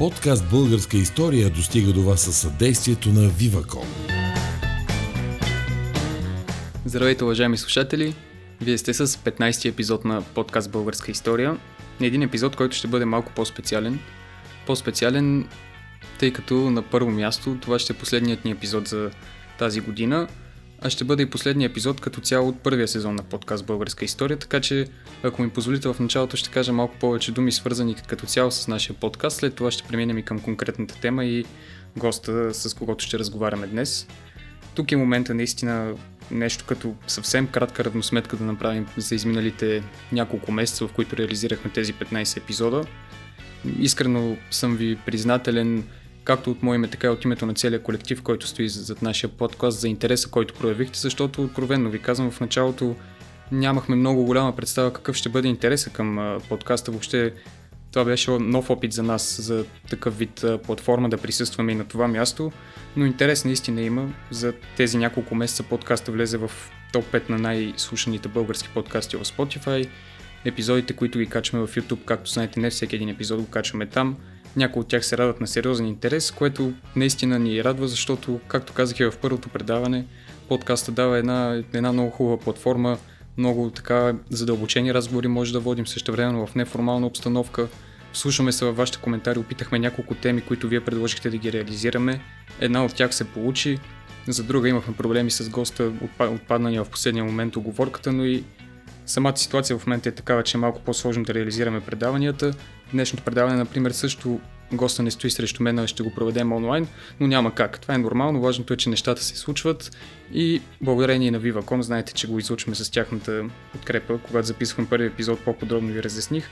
Подкаст Българска история достига до вас със съдействието на Viva.com. Здравейте, уважаеми слушатели! Вие сте с 15-ти епизод на подкаст Българска история. Един епизод, който ще бъде малко по-специален. По-специален, тъй като на първо място това ще е последният ни епизод за тази година – а ще бъде и последния епизод като цяло от първия сезон на подкаст Българска история, така че ако ми позволите в началото ще кажа малко повече думи свързани като цяло с нашия подкаст, след това ще преминем и към конкретната тема и госта с когото ще разговаряме днес. Тук е момента наистина нещо като съвсем кратка равносметка да направим за изминалите няколко месеца, в които реализирахме тези 15 епизода. Искрено съм ви признателен както от мое име, така и от името на целия колектив, който стои зад нашия подкаст, за интереса, който проявихте, защото откровенно ви казвам в началото нямахме много голяма представа какъв ще бъде интереса към подкаста. Въобще това беше нов опит за нас, за такъв вид платформа да присъстваме и на това място, но интерес наистина има. За тези няколко месеца подкаста влезе в топ 5 на най-слушаните български подкасти в Spotify. Епизодите, които ги качваме в YouTube, както знаете, не всеки един епизод го качваме там. Някои от тях се радват на сериозен интерес, което наистина ни радва, защото, както казах и в първото предаване, подкаста дава една, една много хубава платформа, много така задълбочени разговори може да водим също време в неформална обстановка. Слушаме се във вашите коментари, опитахме няколко теми, които вие предложихте да ги реализираме. Една от тях се получи, за друга имахме проблеми с госта, отпаднания в последния момент оговорката, но и самата ситуация в момента е такава, че е малко по-сложно да реализираме предаванията. Днешното предаване, например, също госта не стои срещу мен, ще го проведем онлайн, но няма как. Това е нормално, важното е, че нещата се случват и благодарение на Viva.com, знаете, че го излучваме с тяхната подкрепа, когато записвам първи епизод, по-подробно ви разясних.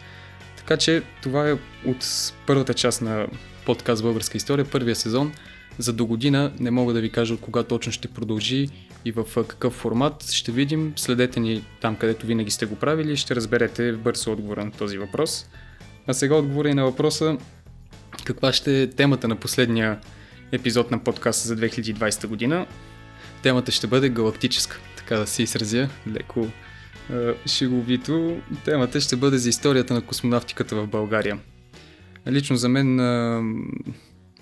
Така че това е от първата част на подкаст Българска история, първия сезон. За до година не мога да ви кажа от кога точно ще продължи и в какъв формат. Ще видим, следете ни там, където винаги сте го правили и ще разберете бърз отговора на този въпрос. А сега отговора и на въпроса каква ще е темата на последния епизод на подкаста за 2020 година. Темата ще бъде галактическа, така да се изразя леко е, шеговито. Темата ще бъде за историята на космонавтиката в България. Лично за мен е,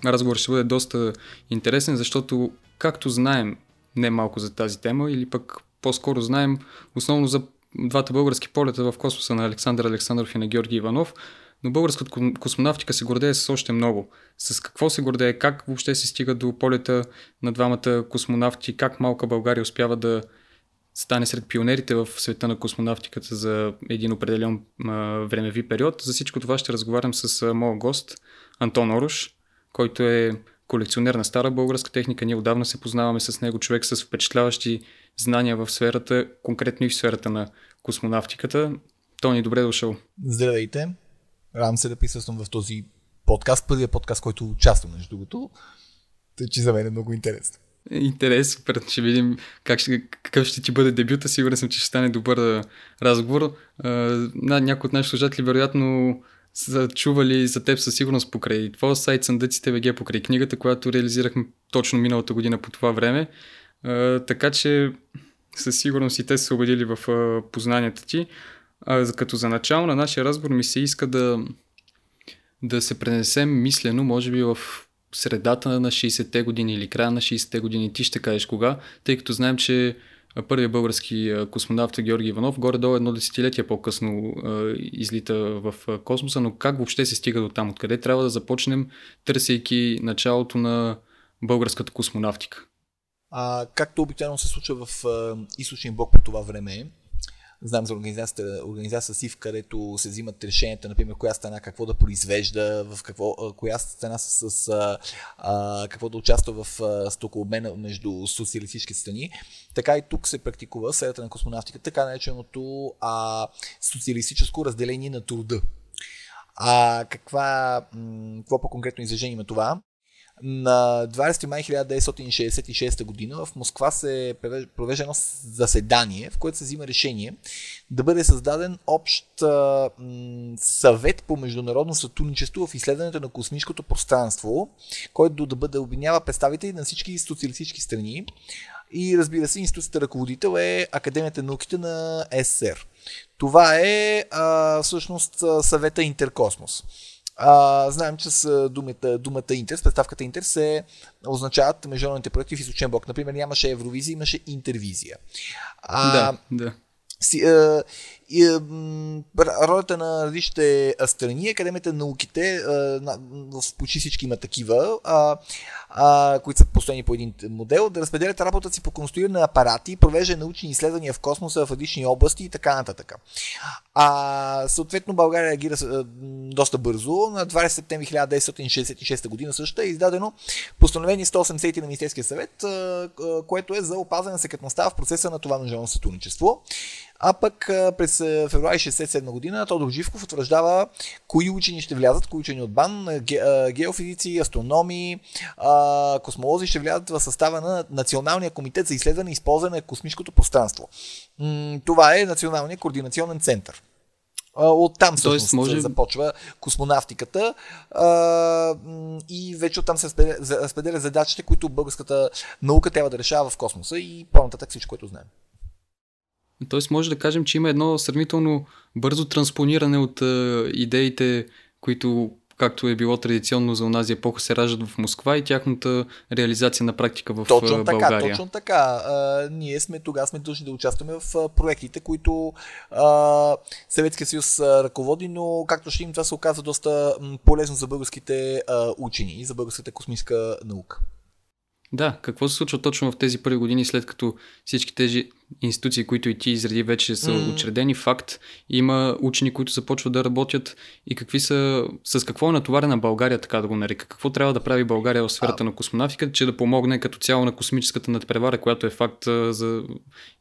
разговор ще бъде доста интересен, защото както знаем не малко за тази тема, или пък по-скоро знаем основно за двата български полета в космоса на Александър Александров и на Георги Иванов, но българската космонавтика се гордее с още много. С какво се гордее, как въобще се стига до полета на двамата космонавти, как малка България успява да стане сред пионерите в света на космонавтиката за един определен времеви период. За всичко това ще разговарям с а, моя гост Антон Орош, който е колекционер на стара българска техника. Ние отдавна се познаваме с него, човек с впечатляващи знания в сферата, конкретно и в сферата на космонавтиката. Тони, добре дошъл. Здравейте. Радвам се да присъствам в този подкаст, първият подкаст, който участвам, между другото. Тъй, че за мен е много интересно. Интерес, супер. Ще видим как ще, какъв ще ти бъде дебюта. Сигурен съм, че ще стане добър разговор. На, някои от нашите служатели вероятно са чували за теб със сигурност покрай твоя сайт Съндъците ВГ, покрай книгата, която реализирахме точно миналата година по това време. А, така че със сигурност и те са се убедили в а, познанията ти. А, като за начало на нашия разговор ми се иска да, да се пренесем мислено, може би в средата на 60-те години или края на 60-те години. Ти ще кажеш кога, тъй като знаем, че първият български космонавт Георги Иванов, горе-долу едно десетилетие по-късно излита в космоса, но как въобще се стига до там? Откъде трябва да започнем, търсейки началото на българската космонавтика? А, както обикновено се случва в източния блок по това време, Знам за организацията, организация СИВ, където се взимат решенията, например, коя страна какво да произвежда, в какво, коя страна с, с а, какво да участва в стокообмена между социалистически страни. Така и тук се практикува сферата на космонавтика, така нареченото а, социалистическо разделение на труда. А каква, какво по-конкретно изражение има това? На 20 май 1966 година в Москва се провежда едно заседание, в което се взима решение да бъде създаден общ а, съвет по международно сътрудничество в изследването на космическото пространство, който да бъде обвинява представители на всички социалистически страни. И разбира се, институцията ръководител е Академията на науките на СССР. Това е а, всъщност съвета Интеркосмос. А, знаем, че с думата, думата Интер, с представката Интер се означават международните проекти в източен блок. Например, нямаше Евровизия, имаше Интервизия. А, да, да. Си, а, и, а, ролята на различните страни, Академията на науките, а, на, в почти всички има такива, а, а, които са построени по един модел, да разпределят работата си по конструиране апарати, провежда научни изследвания в космоса в различни области и така нататък. А, съответно България реагира а, доста бързо. На 20 септември 1966 година също е издадено постановление 180 на Министерския съвет, а, което е за опазване на секретността в процеса на това международно сътрудничество. А пък през февруари 67 година Тодор Живков утвърждава кои учени ще влязат, кои учени от БАН, геофизици, астрономи, космолози ще влязат в състава на Националния комитет за изследване и използване на космическото пространство. Това е Националният координационен център. Оттам всъщност може... започва космонавтиката а, и вече оттам се разпределя задачите, които българската наука трябва да решава в космоса и по-нататък всичко, което знаем. Тоест може да кажем, че има едно сравнително бързо транспониране от а, идеите, които както е било традиционно за онази епоха, се раждат в Москва и тяхната реализация на практика в точно България. Така, точно така. А, ние сме тогава сме дължни да участваме в а, проектите, които а, Съветския съюз а, ръководи, но както ще им това се оказва доста м, полезно за българските а, учени и за българската космическа наука. Да, какво се случва точно в тези първи години, след като всички тези институции, които и ти изреди, вече са mm. учредени, факт, има учени, които започват да работят и какви са, с какво е натоварена България, така да го нарека. Какво трябва да прави България в сферата а... на космонавтиката, че да помогне като цяло на космическата надпревара, която е факт за,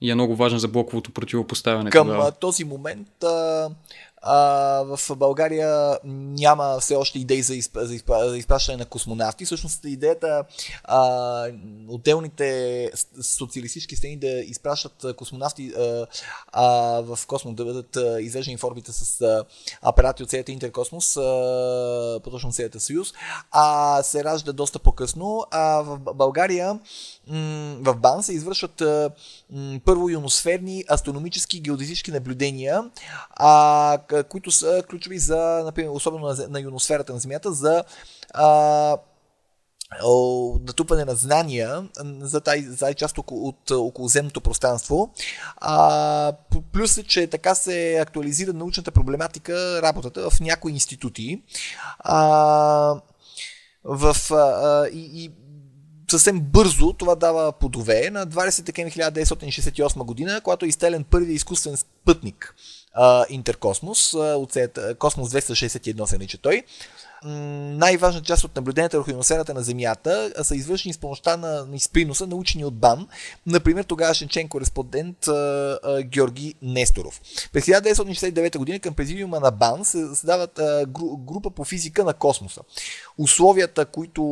и е много важна за блоковото противопоставяне. Към тогава. този момент а, а, в България няма все още идеи за, изп... за, изп... за изпращане на космонавти. Всъщност идеята а, отделните социалистически страни да изпращат космонавти а, а, в космос, да бъдат извеждани в орбита с а, апарати от целият интеркосмос, по-точно целият съюз, а се ражда доста по-късно. А в България в БАН се извършват първо ионосферни астрономически геодезически наблюдения, а, които са ключови за, например, особено на, на ионосферата на Земята, за а, натупване на знания за тази, за тази част от, от околоземното пространство. А, плюс е, че така се актуализира научната проблематика, работата в някои институти. А, в, а, и, и съвсем бързо това дава подове на 20 декември 1968 година, когато е изстелен първи изкуствен спътник Интеркосмос, от Космос 261 се нарича той, най-важна част от наблюденията върху ионосферата на Земята са извършени с помощта на, на изприноса на учени от БАН, например тогавашен член кореспондент а, а, Георги Несторов. През 1969 година към президиума на БАН се създават а, гру, група по физика на космоса. Условията, които,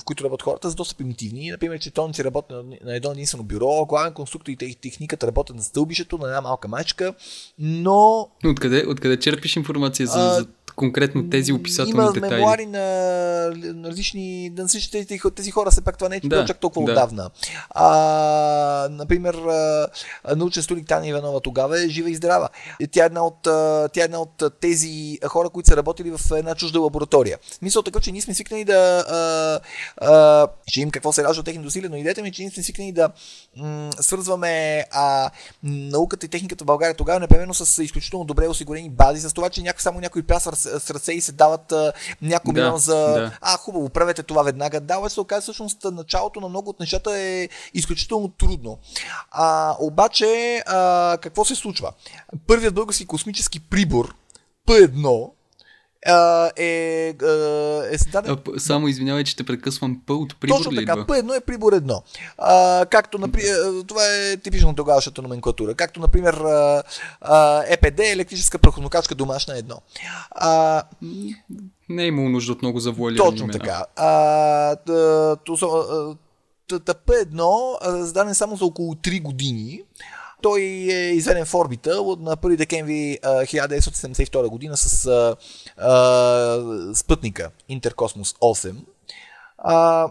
в които работят хората, са доста примитивни. Например, че тоници работят на едно единствено бюро, главен конструктор и техниката работят на стълбището, на една малка мачка, но... Откъде, откъде черпиш информация за, за конкретно тези описателни Има детайли. Има мемуари на, различни, на различни тези, тези хора, все пак това не е да, чак толкова да. отдавна. А, например, научен студик Таня Иванова тогава е жива и здрава. Тя е една от, тя е една от тези хора, които са работили в една чужда лаборатория. Мисля така, че ние сме свикнали да а, а, ще им какво се ражда от техните усилия, но идеята ми е, че ние сме свикнали да м- свързваме а, науката и техниката в България тогава непременно с изключително добре осигурени бази, с това, че някой, само някой плясър с ръце и се дават няколко да, милион за да. а, хубаво, правете това веднага. Да, се оказа всъщност началото на много от нещата е изключително трудно. А, обаче, а, какво се случва? Първият български космически прибор, П1, е, е, е създаден... Само извинявай, че те прекъсвам П от прибор Точно така, П едно е прибор едно. А, както, например, това е типично тогавашната номенклатура. Както, например, а, а, ЕПД, електрическа прахонокачка домашна едно. А, не е имало нужда от много завуалирани Точно имена. така. А, ТП-1 зададен само за около 3 години. Той е изведен в орбита на 1 декември 1972 година с а, а, спътника Интеркосмос 8. А,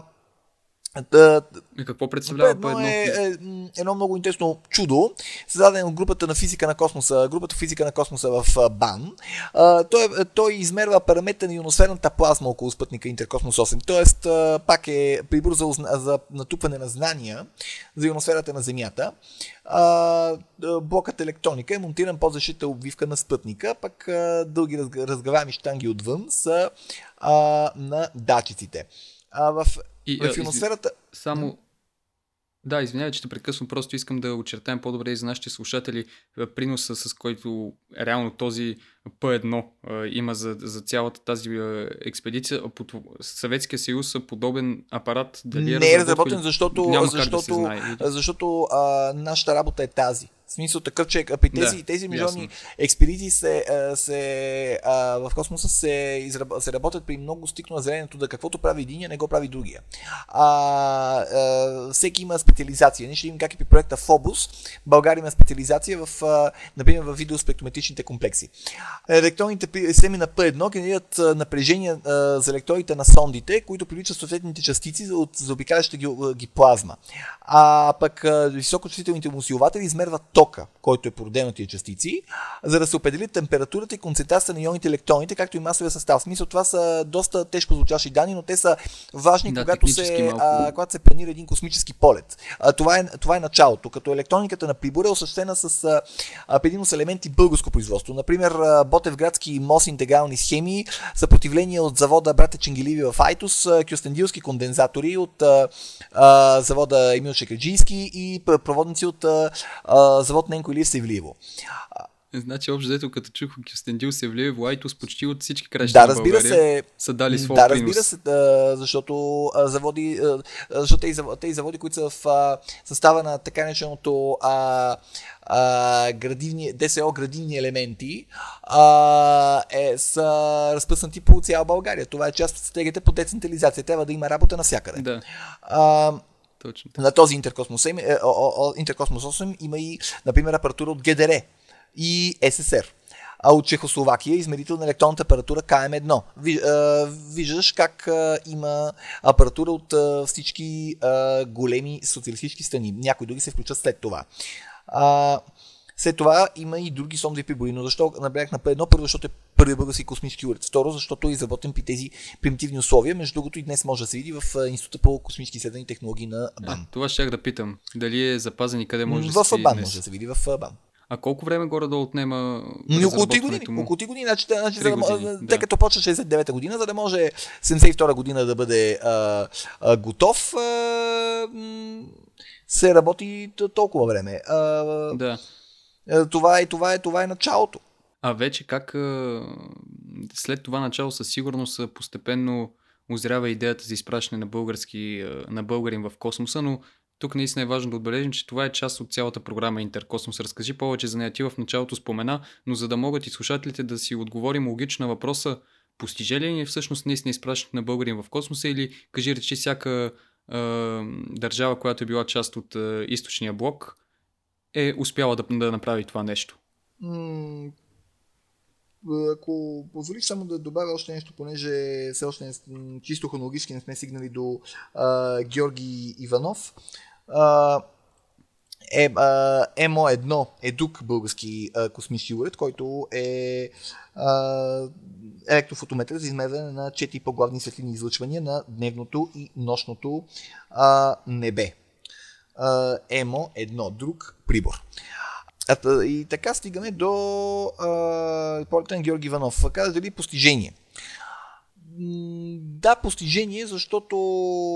Да, И какво представлява по едно? е, е едно много интересно чудо, създадено от групата на физика на космоса, групата физика на космоса в БАН. А, той, е- той измерва параметър на ионосферната плазма около спътника Интеркосмос 8. Тоест, а, пак е прибор за, за натрупване на знания за ионосферата на Земята. А, блокът електроника е монтиран под защита обвивка на спътника, пък а, дълги разг- разграваеми штанги отвън са а, на датчиците. А, в, И, в изви- ионосферата... Само. Да, извинявай, че те прекъсвам, просто искам да очертаем по-добре и за нашите слушатели приноса, с който реално този П1 а, има за, за цялата тази а, експедиция. Под Съветския съюз подобен апарат дали не е разработен, или- защото, Няма как да се защото, знае, защото а, нашата работа е тази. В смисъл такъв, че при тези, Да, тези международни експедиции се, се, а, в космоса се, израб, се работят при много стикно разделението да каквото прави единия, не го прави другия. А, а, всеки има специализация. Ние ще видим как е при проекта Фобус. България има специализация в, а, например, в видеоспектрометричните комплекси. Електронните системи на P1 генерират напрежение за електроните на сондите, които привличат съответните частици от заобикаляща ги, ги плазма. А пък високочувствителните му усилватели измерват тока, който е породен от тия частици, за да се определи температурата и концентрацията на ионите електроните, както и масовия състав. В смисъл това са доста тежко звучащи данни, но те са важни, Да, когато, се, малко. а, когато се планира един космически полет. А, това, е, това е началото, като електрониката на прибора е осъществена с а, предимно с елементи българско производство. Например, Ботевградски МОС интегрални схеми, съпротивление от завода Брата Ченгеливи в Айтос, кюстендилски кондензатори от а, завода Емил Шекаджийски и проводници от а, завод Ненко Илиев Севлиево. Значи, общо взето, като чух Кюстендил се влие в Лайтос почти от всички краища Да, на разбира България се, са дали своя да, принос. разбира се, защото а, заводи, а, защото тези, заводи- тези заводи, които са в а, състава на така нареченото а, а, градивни, ДСО градивни елементи, а, е, са разпръснати по цяла България. Това е част от стратегията по децентрализация. Трябва да има работа навсякъде. Да, А, точно. на този Интеркосмос 8, е, Интеркосмос 8 има и, например, апаратура от ГДР и СССР. А от Чехословакия измерител на електронна апаратура КМ1. Ви, а, виждаш как има апаратура от всички големи социалистически страни. Някои други се включат след това. След това има и други сондови прибори, но защо наблягах на П1? Първо, защото е първи български космически уред. Второ, защото е изработен при тези примитивни условия. Между другото и днес може да се види в Института по космически изследвания и технологии на БАН. Това щях да питам. Дали е запазен и къде може да в се види БАН днес. може да се види в БАН. А колко време горе-долу отнема Ми около 3 години. му? Около 3 години, значи, значи Три за да, мо- години, тъй да. като почва 69-та година, за да може 72-та година да бъде а, а, готов, а, се работи толкова време. А, Да. това, е, това, е, това е началото. А вече как след това начало със сигурност постепенно озрява идеята за изпращане на, български, на българин в космоса, но тук наистина е важно да отбележим, че това е част от цялата програма Интеркосмос. Разкажи повече за нея. Ти в началото спомена, но за да могат и слушателите да си отговорим логично на въпроса, постижи ли ни всъщност наистина изпращането на българин в космоса или кажи речи всяка а, държава, която е била част от а, източния блок, е успяла да, да направи това нещо. Ако позволиш само да добавя още нещо, понеже все още не, чисто хронологически не сме стигнали до а, Георги Иванов. А, е, а, ЕМО-1 е друг български а, космически уред, който е а, електрофотометър за измерване на четири по-главни светлини излъчвания на дневното и нощното а, небе. А, ЕМО-1, друг прибор. И така стигаме до а, Георги Иванов. Каза дали постижение. Да, постижение, защото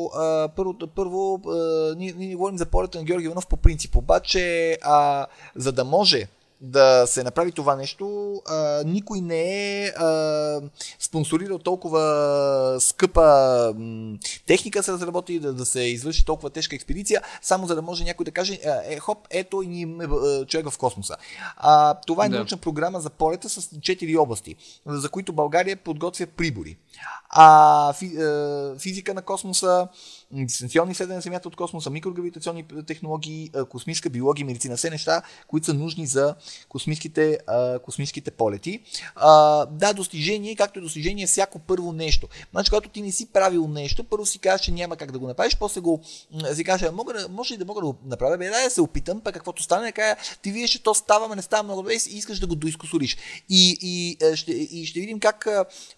а, първо, първо а, ние, ние говорим за полета на Георги Иванов по принцип, обаче а, за да може да се направи това нещо, а, никой не е а, спонсорирал толкова скъпа м, техника се разработи, да, да се извърши толкова тежка експедиция, само за да може някой да каже, а, е, хоп, ето и а, човек в космоса. А, това е Да. научна програма за полета с 4 области, за които България подготвя прибори. А фи, а, физика на космоса, дистанционни изследвания на Земята от космоса, микрогравитационни технологии, космическа биология медицина. Все неща, които са нужни за космическите, космическите полети. Да, достижение, както и достижение, всяко първо нещо. Значи, когато ти не си правил нещо, първо си кажеш, че няма как да го направиш, после го си кажеш, мога, може ли да мога да го направя, бе, да, да се опитам, пък каквото стане, кажа, ти видиш, че то става, не става много добре и искаш да го доискусориш. И, и, ще, и ще видим как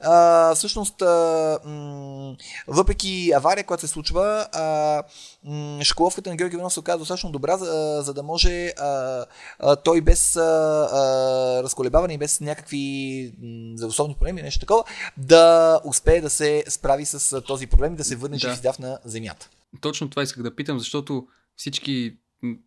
а, всъщност а, м- въпреки авария, която се случва, а, м- школовката на Георги Иванов се оказа достатъчно добра, за, за да може а, а, той без а, а, разколебаване и без някакви здравословни проблеми, нещо такова, да успее да се справи с този проблем и да се върне да. жив на Земята. Точно това исках да питам, защото всички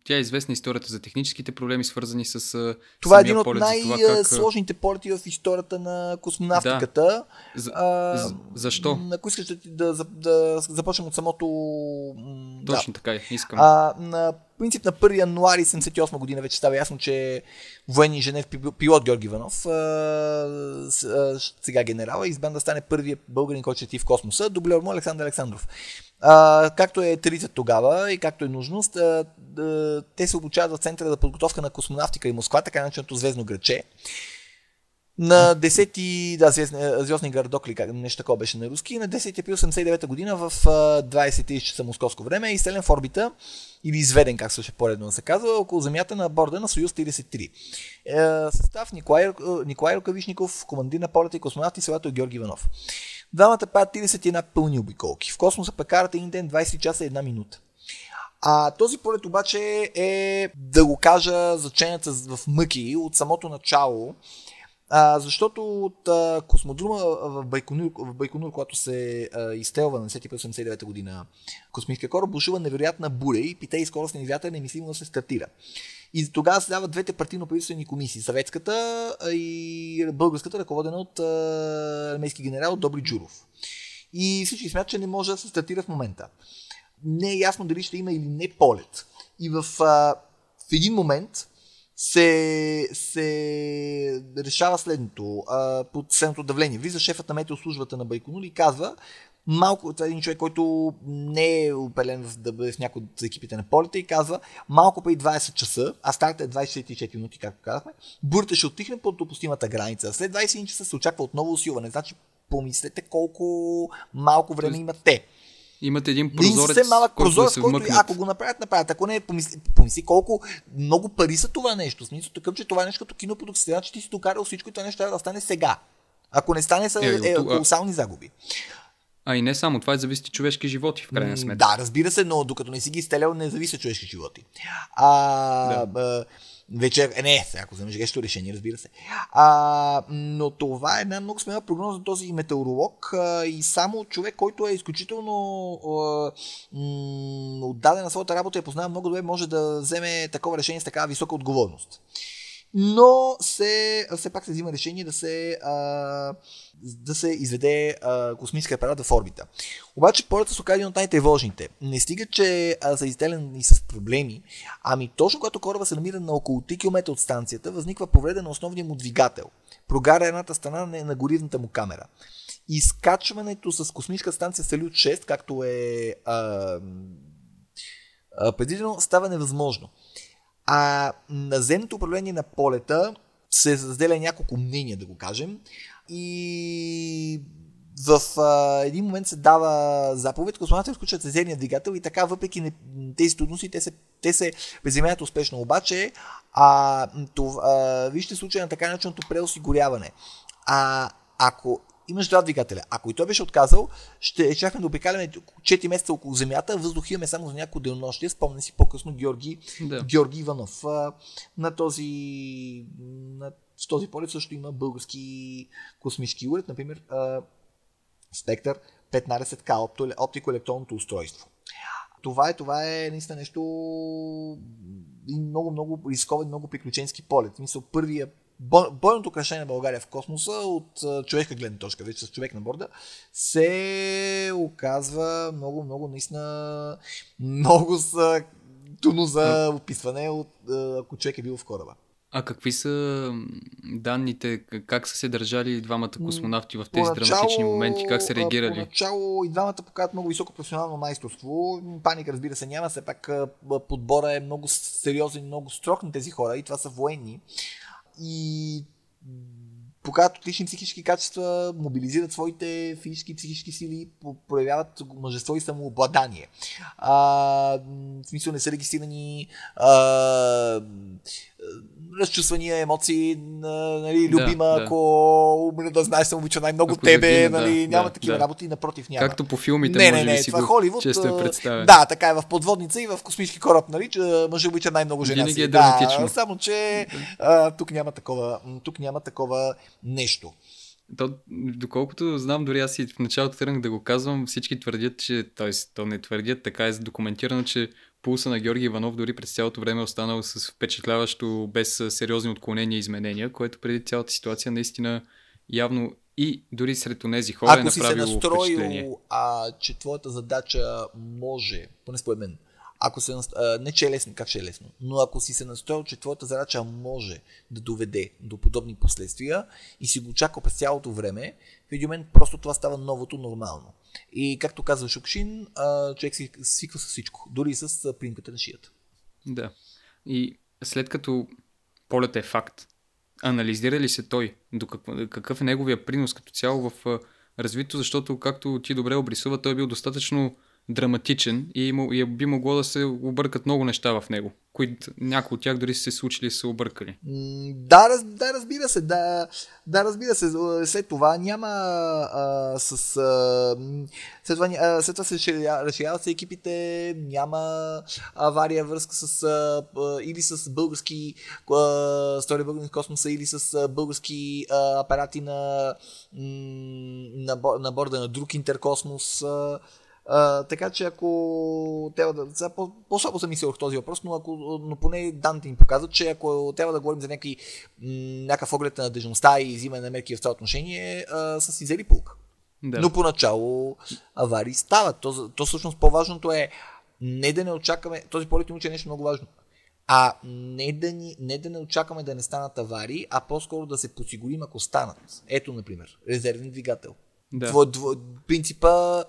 тя е известна историята за техническите проблеми, свързани с. Това е един от най-сложните как... полети в историята на космонавтиката. Да. За, а, защо? Ако искаш да, да, да започнем от самото. Точно да. така, е, искам. А, на принцип на 1 януари 78 година вече става ясно, че военни инженер пилот Георги Иванов, сега генерала, избран да стане първият българин, който ще в космоса, дублер му Александър Александров. Както е традиция тогава и както е нужност, те се обучават в Центъра за подготовка на космонавтика и Москва, така нареченото Звездно граче. На 10 да, звездни градок ли, нещо такова беше на руски, на 10 април 89 година в 20 часа московско време е изстрелен в орбита или изведен, как също поредно се казва, около земята на борда на Союз 33. Е, състав Николай, Николай Рукавишников, командир на полета и космонавт и селато е Георги Иванов. Двамата правят 31 пълни обиколки. В космоса пък карат един ден 20 часа и една минута. А този полет обаче е, да го кажа, заченец в мъки от самото начало. А, защото от а, космодрума в Байконур, в Байконур когато се а, изстрелва на 1989 година космическия кораб, бушува невероятна буря и питей скоростен вятър немислимо да се стартира. И тогава се дават двете партийно-правителствени комисии. Съветската и българската, ръководена от армейски генерал Добри Джуров. И всички смятат, че не може да се стартира в момента. Не е ясно дали ще има или не полет. И в, а, в един момент се, се решава следното, а, под следното давление. Влиза шефът на метеослужбата на Байконур и казва, малко, това е един човек, който не е опелен да бъде в някой от екипите на полета и казва, малко преди 20 часа, а старта е 24 минути, както казахме, бурта ще отихне под допустимата граница. След 21 часа се очаква отново усилване. Значи, помислете колко малко време имат те. Имат един прозорец, един малък прозорец, който, който ако го направят, направят. Ако не, помисли, помисли колко много пари са това нещо. Смисъл такъв, че това е нещо като кинопродукция, че ти си докарал всичко и това нещо трябва да стане сега. Ако не стане, са е, е, колосални загуби. А и не само, това е зависи човешки животи, в крайна сметка. Да, разбира се, но докато не си ги изстелял, не зависи човешки животи. А, да. Вече, е, не, ако вземеш грещо решение, разбира се. А, но това е една много смела прогноза за този метеоролог а, и само човек, който е изключително а, м- отдаден на своята работа и познава много добре, може да вземе такова решение с такава висока отговорност но се, все пак се взима решение да се, а, да се изведе а, космическия апарат в орбита. Обаче полетът се оказа един от най-тревожните. Не стига, че а, са изделени с проблеми, ами точно когато кораба се намира на около 3 км от станцията, възниква повреда на основния му двигател. Прогара едната страна на горивната му камера. Изкачването с космическа станция Салют 6, както е а, предвидено, става невъзможно. А наземното управление на полета се разделя няколко мнения, да го кажем. И в а, един момент се дава заповед, космонавтите включват резервния двигател и така, въпреки не, тези трудности, те се, те се приземяват успешно. Обаче, а, това, а, вижте случая на така начиното преосигуряване. А, ако имаш два двигателя. Ако и той беше отказал, ще чакаме да обикаляме 4 месеца около Земята, въздух имаме само за няколко денонощия. Спомня си по-късно Георги, да. Георги Иванов. На този, на, в този полет също има български космически уред, например Спектър 15К оптико-електронното устройство. Това е, това е наистина нещо много, много рискован, много приключенски полет. Мисля, първия бойното украшение на България в космоса от човека гледна точка, вече с човек на борда, се оказва много, много наистина много са трудно за описване, от, ако човек е бил в кораба. А какви са данните, как са се държали двамата космонавти в тези поначало, драматични моменти, как са реагирали? Поначало и двамата показват много високо професионално майсторство. Паника, разбира се, няма. Все пак подбора е много сериозен, много строг на тези хора и това са военни. И показват отлични психически качества, мобилизират своите физически и психически сили, проявяват мъжество и самообладание. А, в смисъл не са регистрирани а, разчувствания, емоции, нали, любима, да, ако да. да знаеш, съм обича най-много ако тебе, загина, нали, да, няма да, такива да. работи, напротив няма. Както по филмите, не, може не, не, си това го Холивуд, често е представен. Да, така е в подводница и в космически кораб, нали, че мъжа обича най-много жена Винаги си. е драматично. Да, само, че а, тук няма такова, тук няма такова нещо. То, доколкото знам, дори аз и в началото тръгнах да го казвам, всички твърдят, че, т.е. то не твърдят, така е документирано, че пулса на Георги Иванов дори през цялото време е останал с впечатляващо, без сериозни отклонения и изменения, което преди цялата ситуация наистина явно и дори сред тези хора Ако е направило си се настроил, а, че твоята задача може, поне според мен, ако се, не че е лесно, как ще е лесно, но ако си се настроил, че твоята задача може да доведе до подобни последствия и си го чакал през цялото време, в един момент просто това става новото нормално. И както казва Шукшин, човек си свиква с всичко, дори с примката на шията. Да. И след като полет е факт, анализира ли се той? До какъв, какъв е неговия принос като цяло в развитието, защото както ти добре обрисува, той е бил достатъчно драматичен и, и би могло да се объркат много неща в него, които някои от тях дори са се случили и са объркали. Да, раз, да, разбира се, да, да, разбира се. След това няма а, с... А, след, това, а, след това се разширяват се екипите, няма авария връзка с а, или с български а, стори български космоса, или с а, български а, апарати на, на, на борда на друг интеркосмос. А, а, така че ако трябва да... Сега по, по-слабо съм мислил в този въпрос, но, ако, но поне данните им показват, че ако трябва да говорим за някакви, някакъв оглед на надежността и взимане на мерки в това отношение, а, са си взели пулка. Да. Но поначало аварии стават. То, то всъщност по-важното е не да не очакваме, този полет ни учи нещо много важно, а не да, ни, не да не очакваме да не станат аварии, а по-скоро да се подсигурим ако станат. Ето, например, резервен двигател. Да. Дво, дво, принципа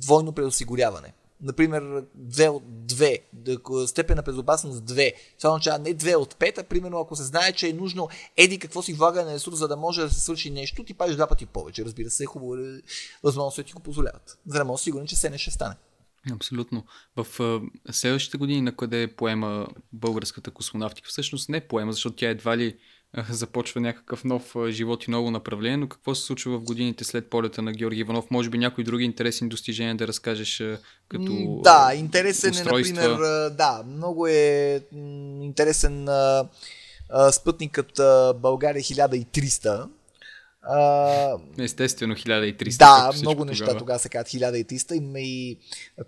двойно предосигуряване. Например, 2 от 2, степен на безопасност 2. Това означава не 2 от 5, а примерно ако се знае, че е нужно еди какво си влага на ресурс, за да може да се свърши нещо, ти пазиш два пъти повече. Разбира се, е хубаво, е, възможностите ти го позволяват. За да може сигурен, че се не ще стане. Абсолютно. В следващите години на къде поема българската космонавтика? Всъщност не поема, защото тя едва ли започва някакъв нов живот и ново направление, но какво се случва в годините след полета на Георги Иванов? Може би някои други интересни достижения да разкажеш като Да, интересен устройства. е, например, да, много е интересен спътникът България 1300. А, Естествено 1300. Да, много неща тогава. тогава се казват 1300. Имаме и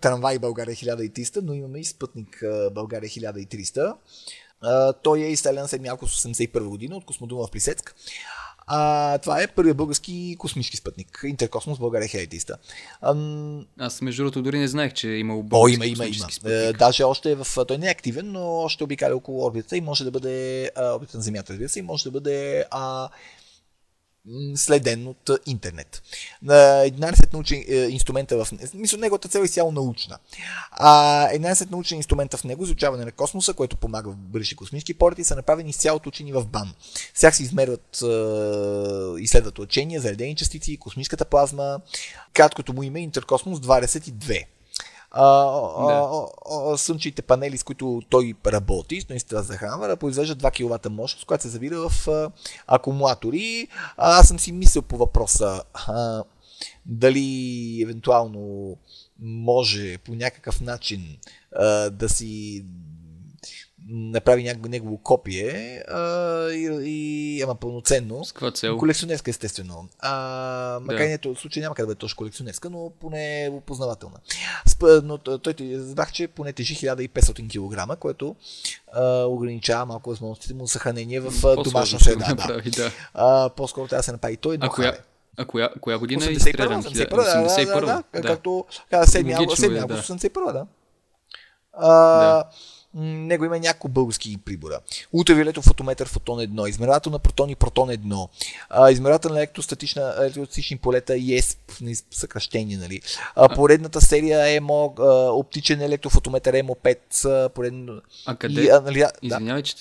трамвай България 1300, но имаме и спътник България 1300. Той е изстрелян след няколко 81 година от космодума в Плисецк. А, това е първият български космически спътник. Интеркосмос България Хелетиста. Ам... Аз между другото дори не знаех, че е имал български О, има, има, има. Спътник. Даже още е в... Той не е активен, но още обикаля около орбитата и може да бъде... А, орбита на Земята, разбира се, и може да бъде а, следен от интернет. 11 научни е, инструмента в него. Неговата цел е изцяло научна. А, 11 научни инструмента в него изучаване на космоса, което помага в бъдещи космически полети, са направени изцяло от учени в БАН. Всяк се измерват, изследват лъчения, заредени частици, космическата плазма. Краткото му име е Интеркосмос 22 а, да. слънчевите панели, с които той работи, наистина захранва, произвеждат 2 кВт мощност, която се завира в а, акумулатори. А, аз съм си мислил по въпроса а, дали евентуално може по някакъв начин а, да си направи някакво негово копие а, и, и, ама пълноценно. С каква цел? Колекционерска, естествено. А, макар да. в случай няма как да бъде точно колекционерска, но поне опознавателна. Но той разбрах, че поне тежи 1500 кг, което а, ограничава малко възможностите му съхранение в домашна среда. Да. Направи, да. А, по-скоро трябва да се направи той. А коя, а коя, коя година 81, е изстрелян? 81, 81, да, да, да, да, както 7 август 81, да. А, да него има няколко български прибора. Ултравиолетов фотометър фотон 1, измервател на протони протон 1, а, измервател на електростатична, електростатични полета ESP, съкръщение, нали. А, поредната серия а, оптичен електрофотометър EMO5, поредно... А къде? И, а, нали, Извинявай, че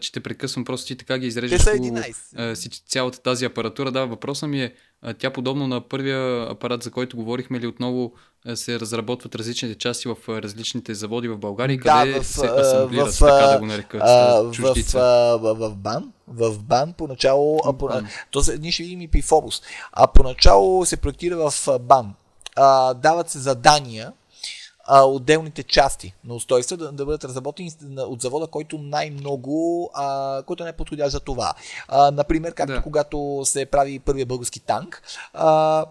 че те прекъсвам, просто ти така ги изрежеш Те са 11. по цялата тази апаратура. Да, въпросът ми е, тя подобно на първия апарат, за който говорихме ли отново, се разработват различните части в различните заводи в България, да, къде в, се асамблират, в, така да го нарека, в, в, в, в БАН, в БАН поначало, а, по, то се, ние ще видим и при Фобус, а поначало се проектира в БАН. А, дават се задания, а, отделните части на устройства да, да бъдат разработени от завода, който най-много, а, който не е подходящ за това. А, например, както да. когато се прави първия български танк, а,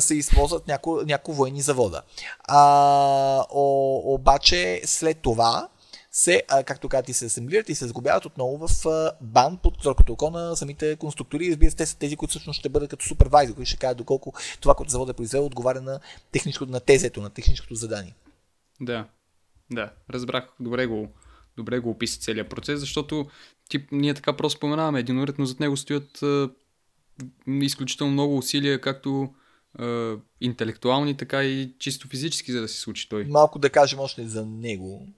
се използват някои няко военни завода. А, о, обаче след това се, а, както казват, и се асемблират и се сгубяват отново в а, бан под зоркото око на самите конструктори. Разбира се, те са тези, които всъщност ще бъдат като супервайзер, които ще кажат доколко това, което завода е произвел, отговаря на, техническото, на тезето, на техническото задание. Да, да, разбрах. Добре го, добре го описа целият процес, защото тип, ние така просто споменаваме единоред, но зад него стоят а, изключително много усилия, както а, интелектуални, така и чисто физически, за да се случи той. Малко да кажем още за него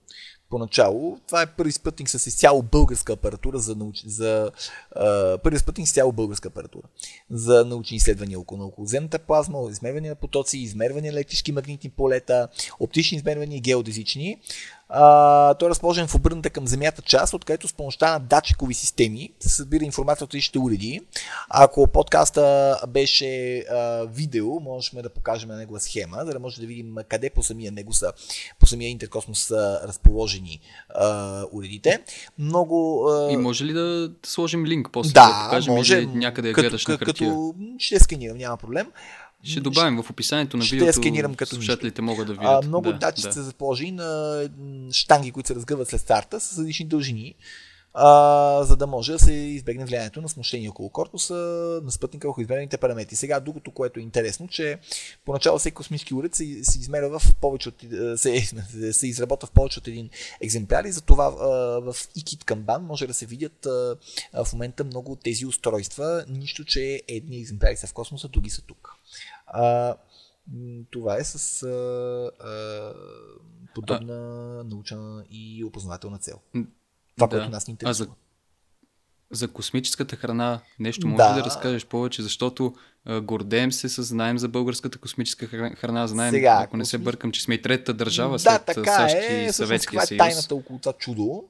поначало. Това е първи спътник с изцяло българска апаратура за, науч... за а, първи спътник с изцяло българска апаратура за научни изследвания около околоземната плазма, измервания на потоци, измервания на електрически магнитни полета, оптични измервания и геодезични. А, той е разположен в обърната към Земята част, откъдето с помощта на датчикови системи се събира информация от различните уреди. Ако подкаста беше а, видео, можем да покажем на негова схема, за да може да видим къде по самия него са, по самия интеркосмос са разположени а, уредите. Много. А... И може ли да сложим линк после да, да покажем може, или някъде като, гледаш на хартия? Като ще сканирам, няма проблем. Ще добавим в описанието на видеото. Ще сканирам като слушателите могат да видят. А, много да, датчици да. са заположени на штанги, които се разгъват след старта с различни дължини, а, за да може да се избегне влиянието на смущение около корпуса, на спътника върху измерените параметри. Сега, другото, което е интересно, че поначало всеки космически уред се, се измерва в повече от, се, се изработва в повече от един екземпляр и затова в IKIT Kanban може да се видят в момента много от тези устройства, нищо, че едни екземпляри са в космоса, други са тук. А, това е с а, а, подобна а, научна и опознавателна цел. Това, да. което нас ни интересува. А за, за космическата храна нещо може да. да разкажеш повече, защото а, гордеем се с знаем за българската космическа храна, знаем, Сега, ако не се бъркам, че сме и третата държава да, след така САЩ е, и Съветския съюз. съюз. Е тайната около това чудо.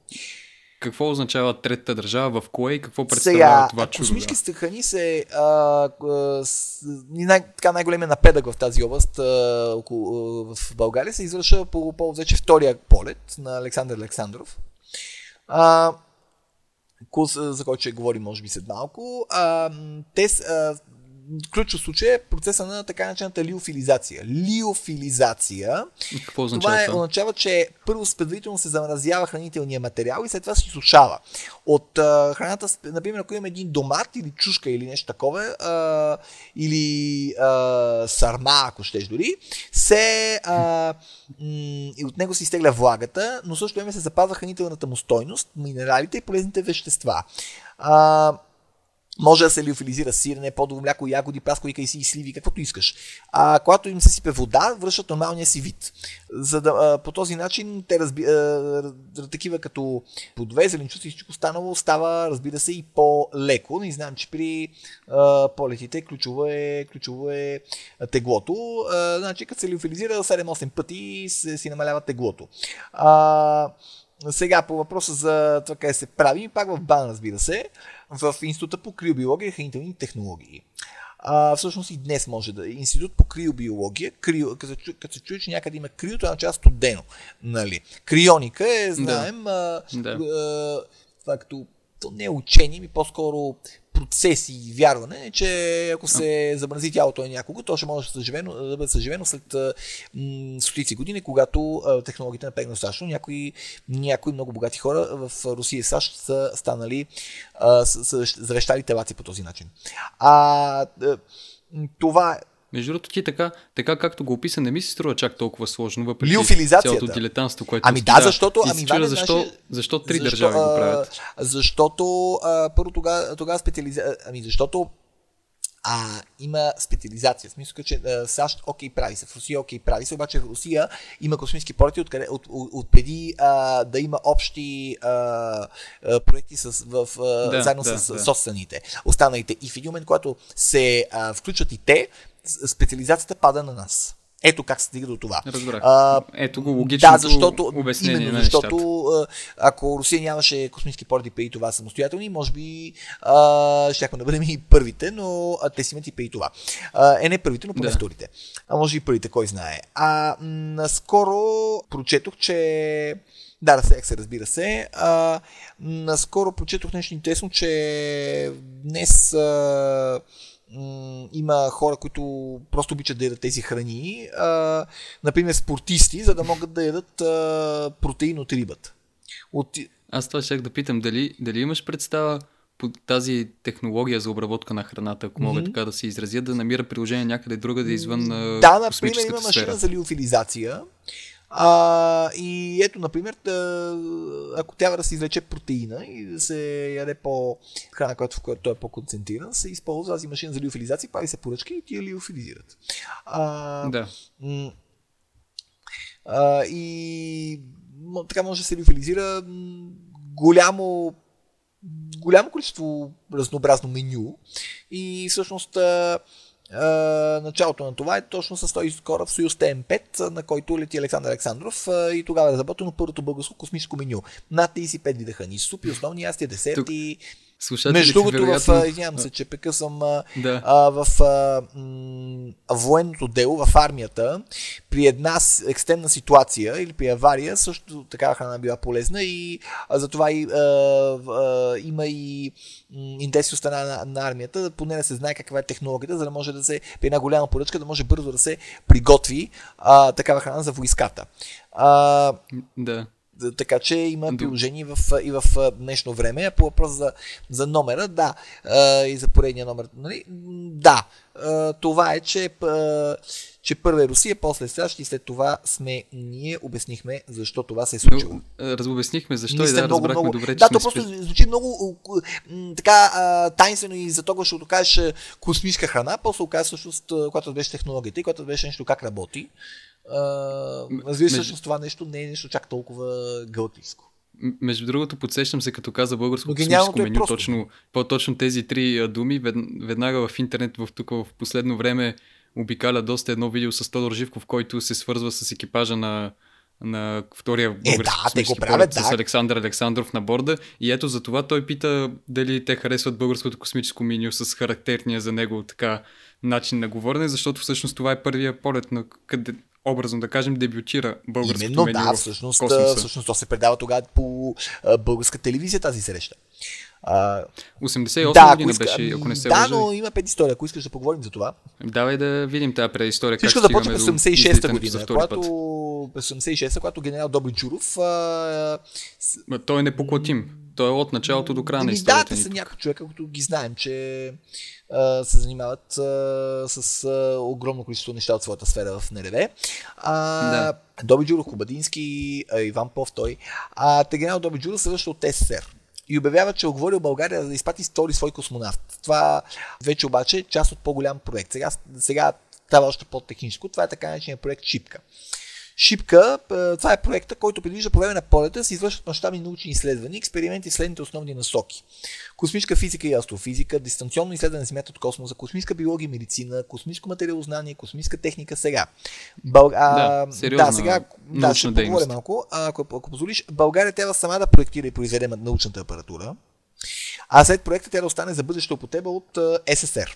Какво означава третата държава, в кое и какво представлява Сега, това чудо? Космическите храни се а, а, с, най, така най-големия напредък в тази област а, около, а, в България се извършва по повод вече втория полет на Александър Александров. А, курс, за който ще говорим може би след малко. А, те, а, ключов случай е процеса на така наречената лиофилизация. Лиофилизация. Какво означава това? Е, това? означава, че първо предварително се замразява хранителния материал и след това се изсушава. От а, храната, например, ако имаме един домат или чушка или нещо такова, а, или а, сарма, ако щеш дори, се а, м- и от него се изтегля влагата, но също време се запазва хранителната му стойност, минералите и полезните вещества. А, може да се лиофилизира сирене, подово мляко, ягоди, праскови кайси и сливи, каквото искаш. А когато им се сипе вода, връщат нормалния си вид. За да, по този начин те разби, а, такива като плодове, зеленчуци и всичко останало става, разбира се, и по-леко. Не знам, че при а, полетите ключово е, ключово е теглото. А, значи, като се лиофилизира 7-8 пъти, се, си намалява теглото. А, сега по въпроса за това къде се прави, пак в БАН, разбира се, в Института по криобиология и хранителни технологии. А, всъщност и днес може да. Институт по криобиология, крио, като, като се чуе, че някъде има крио, това означава студено. Нали? Крионика е, знаем, да. А, Да. а, това като то не е учение, ми по-скоро процеси и вярване, че ако се замрази тялото на някого, то ще може да, съживено, да бъде съживено след стотици години, когато а, технологията напрегна достатъчно. Някои, някои много богати хора в Русия и САЩ са станали, а, са, са завещали телаци по този начин. А, това Между другото, ти така, така както го описа, не ми се струва чак толкова сложно, въпреки цялото дилетантство, което Ами да, защото- ами, чудя Ваня, защо, значи- защо три Защо, държави го правят. А, защото а, първо тогава, тогава специализация. Ами защото а, има специализация. В смисъл, че а, САЩ окей прави се, в Русия окей прави се, обаче в Русия има космически полети от, от, от, от преди а, да има общи а, а, проекти с, в, а, Да, заедно да, с да. собствените, останалите. И в един момент, когато се а, включват и те, специализацията пада на нас. Ето как се стига до това. Разбрах. А, Ето го логичното да, защото, обяснение именно, на нещата. ако Русия нямаше космически полети преди това самостоятелни, може би а, щяхме да бъдем и първите, но а, те си имат и преди това. А, е не първите, но поне Да. вторите. А може и първите, кой знае. А наскоро прочетох, че да, разсеях се, разбира се. А, наскоро прочетох нещо интересно, че днес а, м, има хора, които просто обичат да ядат тези храни. А, например, спортисти, за да могат да ядат а, протеин от рибата. От... Аз това щях да питам, дали, дали имаш представа по тази технология за обработка на храната, ако мога Мгм. така да се изразя, да намира приложение някъде другаде извън а, Да, например, има машина сфера. за лиофилизация. А, и ето, например, да, ако трябва да се извлече протеина и да се яде по храна, която, в която той е по-концентриран, се използва тази машина за лиофилизация, прави се поръчки и ти я лиофилизират. А, Да. А, и така може да се лиофилизира голямо голямо количество разнообразно меню и всъщност началото на това е точно с този кораб Союз ТМ5, на който лети Александър Александров и тогава е разработено първото българско космическо меню. Над 35 вида храни, супи, основни ястия, десерти. Слушателите, Между другото, вероятно... в, извинявам се, че прекъсвам, Да. а, в а, м, военното дело, в армията, при една екстремна ситуация или при авария, също такава храна била полезна и а, затова и, а, а, има и интереси от страна на, на армията, поне да се знае каква е технологията, за да може да се, при една голяма поръчка, да може бързо да се приготви а, такава храна за войската. А, Да. Така че има приложение в, и в днешно време. А по въпрос за, за номера, да, и за поредния номер, нали? да, това е, че, че първа е Русия, после САЩ и след това сме ние обяснихме защо това се е случило. А, разобяснихме защо и да, разбрахме добре, че да, то просто спе- звучи много м, така тайнствено и за това, защото кажеш космическа храна, после оказа всъщност, когато беше технологията и когато беше нещо как работи. Разбира се, всъщност това нещо не е нещо чак толкова гълтийско. М- Между другото, подсещам се, като каза българско космическо е меню, просто. точно, по-точно тези три думи, вед, веднага в интернет, в тук в последно време обикаля доста едно видео с Тодор Живков, който се свързва с екипажа на, на втория български Е, да, те го правят, с. Александър Александров на борда. И ето за това той пита дали те харесват българското космическо меню с характерния за него така начин на говорене, защото всъщност това е първия полет на къде, образно да кажем, дебютира българското Именно, меню да, всъщност, всъщност то се предава тогава по българска телевизия тази среща. А, 88 да, година иска- беше, ако не се да, лъжа. но има пет история, ако искаш да поговорим за това. Давай да видим тази предистория. Всичко започва през до 86-та излитането година, за втори когато, път. през 86-та, когато генерал Добри Джуров а, Той е непоклатим. Той е от началото до края на Ами историята Да, те са някои човека, които ги знаем, че а, се занимават а, с а, огромно количество неща от своята сфера в НРВ. А, Да. Доби Джуров, Кобадински, а, Иван Пов, той. А, те генерал Доби Джуров се връща от СССР и обявява, че е оговорил България да изпрати втори свой космонавт. Това вече обаче е част от по-голям проект. Сега, сега става още по-техническо. Това е така наречения проект Шипка. Шипка, е, това е проекта, който предвижда по време на полета се извършват мащабни научни изследвания, експерименти в следните основни насоки. Космическа физика и астрофизика, дистанционно изследване на Земята от космоса, космическа биология и медицина, космическо материалознание, космическа техника сега. Бълг... А, Да, сериозна да, сега да, ще поговоря дейност. малко. А, ако, ако позволиш, България трябва сама да проектира и произведе научната апаратура, а след проекта тя да остане за бъдеща употреба от а, СССР.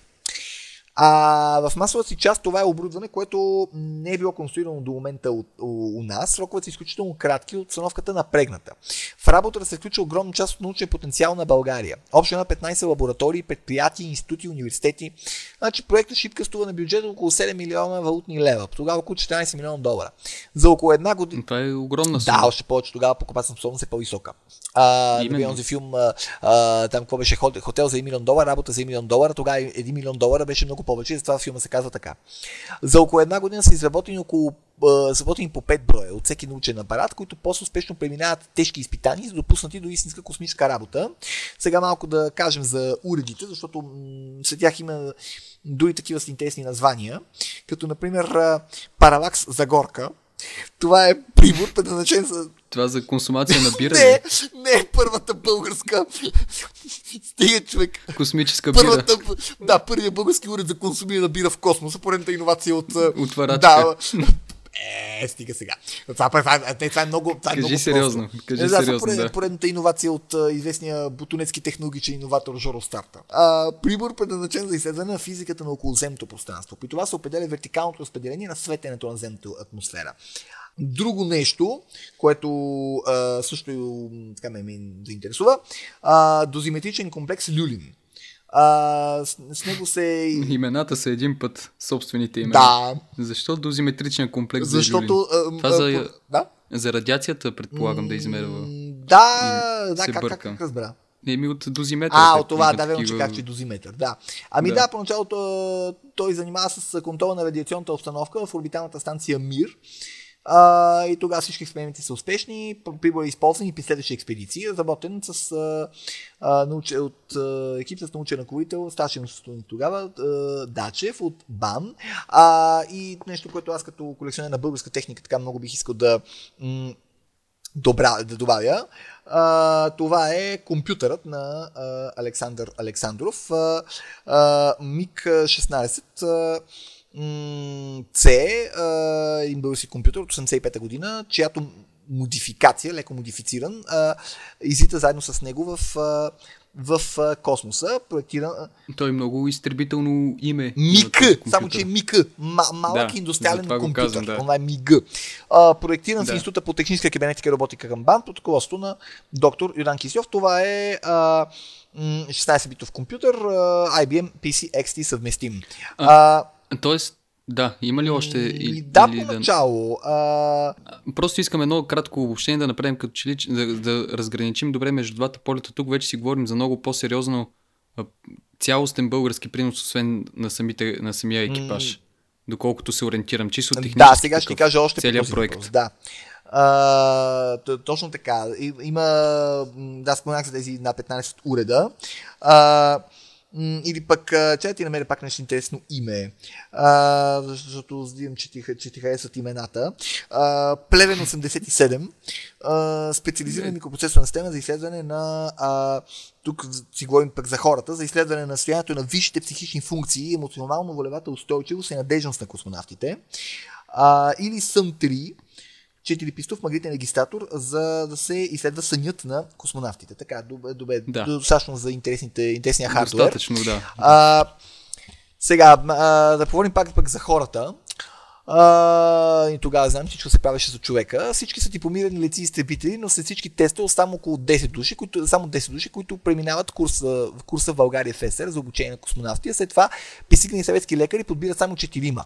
А в масовата си част това е оборудване, което не е било конструирано до момента у, у, у нас. Сроковете са изключително кратки, обстановката напрегната. В работата се включва огромна част от научния потенциал на България. Общо на 15 лаборатории, предприятия, институти, университети. Значи проектът Шипка струва на бюджет около 7 милиона валутни лева. Тогава около 14 милиона долара. За около една година. Това е огромна сума. Да, още повече тогава покупателна способност е по-висока. А, нали, онзи филм, а, а, там какво беше, Хот- хотел за 1 милион долара, работа за 1 милион долара, тогава 1 милион долара беше много много повече, затова филма се казва така. За около една година са изработени около заработени по 5 броя от всеки научен апарат, които после успешно преминават тежки изпитания и допуснати до истинска космическа работа. Сега малко да кажем за уредите, защото след тях има други такива с интересни названия, като например Паралакс Загорка, това е прибор, предназначен за... Това за консумация на бира? не, не е първата българска. Стига човек. Космическа първата, бира. Да, първият български уред за консумирана бира в космоса, поредната иновация от... Отварачка. Да, е, стига сега. Това, това, това, това е много. Това Кажи е много сериозно. Просто. Кажи да, сериозно, поред, да. Поредната иновация от а, известния бутонецки технологичен иноватор Жоро Старта. А, прибор предназначен за изследване на физиката на околоземното пространство. При това се определя вертикалното разпределение на светенето на земната атмосфера. Друго нещо, което а, също така ме, ме заинтересува, а, дозиметричен комплекс Люлин. А, с, с него се... Имената са един път собствените имена. Да. Защо дозиметричен комплекс Защото... за? А, Това а, за, да? за радиацията предполагам да измерва. Да, да, как, как, бърка. как разбра? Еми от дозиметър. А, как от това, да, верно, че как че дозиметър, да. Ами да, Да. да поначало то- той занимава с контрола на радиационната обстановка в орбиталната станция Мир. А, и тогава всички експерименти са успешни. Прибор е използван и при следващи експедиции. Разработен с а, а, от а, екип с научен ръководител, старши институт тогава, а, Дачев от БАН. А, и нещо, което аз като колекционер на българска техника така много бих искал да м- добра, да добавя. А, това е компютърът на а, Александър Александров. А, а, МиГ-16 а, C, един български компютър от 85-та година, чиято модификация, леко модифициран, а, излита заедно с него в, а, в а, космоса, проектиран Той е много изтребително име. МИК, само че МИК, ма- малък Да, индустриален компютър. казвам, да. Това е МИГ. А, проектиран в Да. Института по техническа кибернетика и роботика към БАН под ръководството на доктор Юдан Кисьов. Това е а, м, 16-битов компютър, а, IBM PC XT съвместим. А, Тоест, да, има ли още? и, и- да, или поначало. А, Просто искам едно кратко обобщение да направим, като че ли, да, да разграничим добре между двата полета. Тук вече си говорим за много по-сериозно цялостен български принос, освен на, самите, на самия екипаж. Доколкото се ориентирам, чисто технически. Да, сега ще ти кажа още целият проект. въпрос. Да. А, точно така. Има, да, споменах за тези на 15 уреда. А, или пък, че ти намеря пак нещо интересно име, а, защото знам, че ти, че ти харесват имената. А, Плевен 87, а, специализирана микропроцесорна система за изследване на а, тук си говорим пък за хората, за изследване на състоянието на висшите психични функции, емоционално-волевата устойчивост и надежност на космонавтите. А, или Сън 3, 4 пистов магнитен регистратор, за да се изследва сънят на космонавтите. Така, добре, добре Да. достатъчно за интересните, интересния хардвер. Достатъчно, да. А, сега, а, да поговорим пак, пак за хората. А, и тогава знам, всичко се правеше за човека. Всички са дипломирани леци изтребители, но след всички тестове само около 10 души, които, само 10 души, които преминават курса, в курса в България в СССР за обучение на космонавти. А след това пристигнали съветски лекари подбират само 4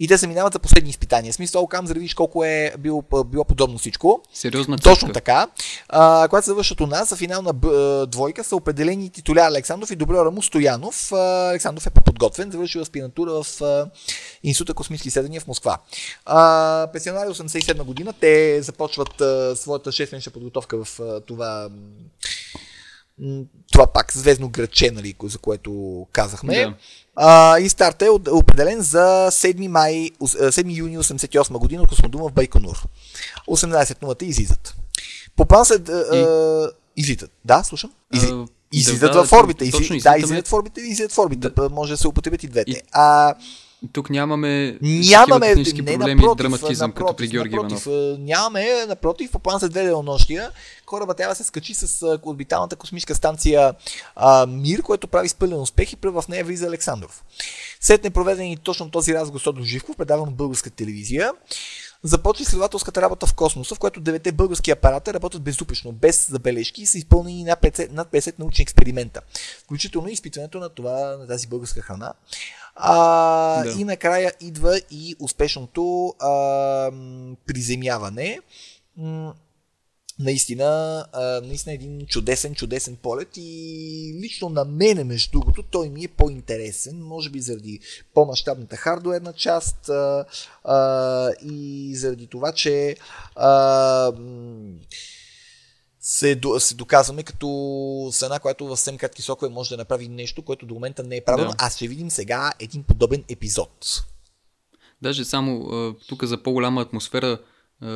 И те се минават за последни изпитания. В смисъл, кам, за да видиш колко е било, било подобно всичко. Сериозна цифра. Точно така. А, когато се завършат у нас, за финална б, двойка са определени титуляр Александров и Доброра му Стоянов. А, Александров е по-подготвен, завършил аспирантура в а, Института космически изследвания в Москва. А, януари 87 година те започват а, своята 6 подготовка в а, това това пак звездно градче, нали, за което казахме. Да. А, и старт е определен за 7, май, ус- а, 7 юни 88 година от космодума в Байконур. 18 нулата излизат. По план след... А, излитат. Да, слушам. Изли... А, излизат да, в орбита. Изли... Да, излизат в орбита и излизат в орбита. Да. Може да се употребят и двете. И- А, Тук нямаме Нямаме технически не, проблеми напротив, драматизъм, напротив, като при Георги напротив, Иванов. Нямаме, напротив, по план след две денонощия, кораба трябва да се скачи с орбиталната космическа станция а, Мир, което прави с пълен успех и в нея влиза Александров. След непроведени точно този разговор с Тодор Живков, предаван от българска телевизия, започва изследователската работа в космоса, в която девете български апарата работят безупречно, без забележки и са изпълнени над 50, над 50 научни експеримента, включително и изпитването на, това, на тази българска храна. А, Да. И накрая идва и успешното а, приземяване. Наистина, а, наистина един чудесен, чудесен полет и лично на мене, между другото, той ми е по-интересен, може би заради по-масштабната хардуерна част а, а, и заради това, че а, се, се доказваме като сцена, която в съвсем кратки сокове може да направи нещо, което до момента не е правилно. Да. А ще видим сега един подобен епизод. Даже само тук за по-голяма атмосфера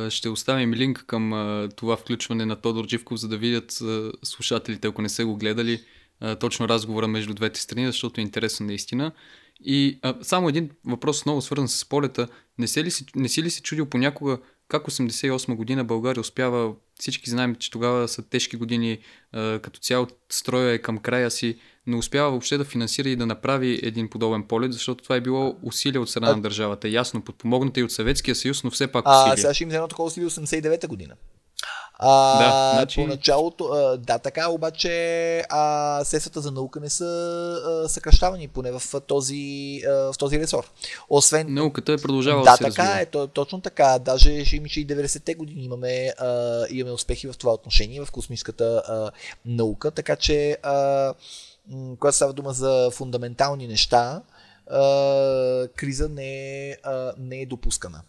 ще оставим линк към това включване на Тодор Дживков, за да видят слушателите, ако не са го гледали, точно разговора между двете страни, защото е интересно наистина. И а, само един въпрос, много свързан с полета. Не, се ли си, не си ли си чудил понякога как 88 година България успява, всички знаем, че тогава са тежки години, като цяло строя е към края си, не успява въобще да финансира и да направи един подобен полет, защото това е било усилие от страна а... на държавата. Ясно, подпомогната и от Съветския съюз, но все пак усилие. А, сега ще им едно такова усилие 89-та година. А, да, значи... Поначалото, а, да, така, обаче а, средствата за наука не са а, съкръщавани, поне в този, а, в този ресор. Освен... Науката е продължавала да, да се така развива. е, то, точно така. Даже ще имаше и 90-те години имаме, а, имаме успехи в това отношение, в космическата а, наука, така че а, когато става дума за фундаментални неща, а, криза не е, а, не е допускана.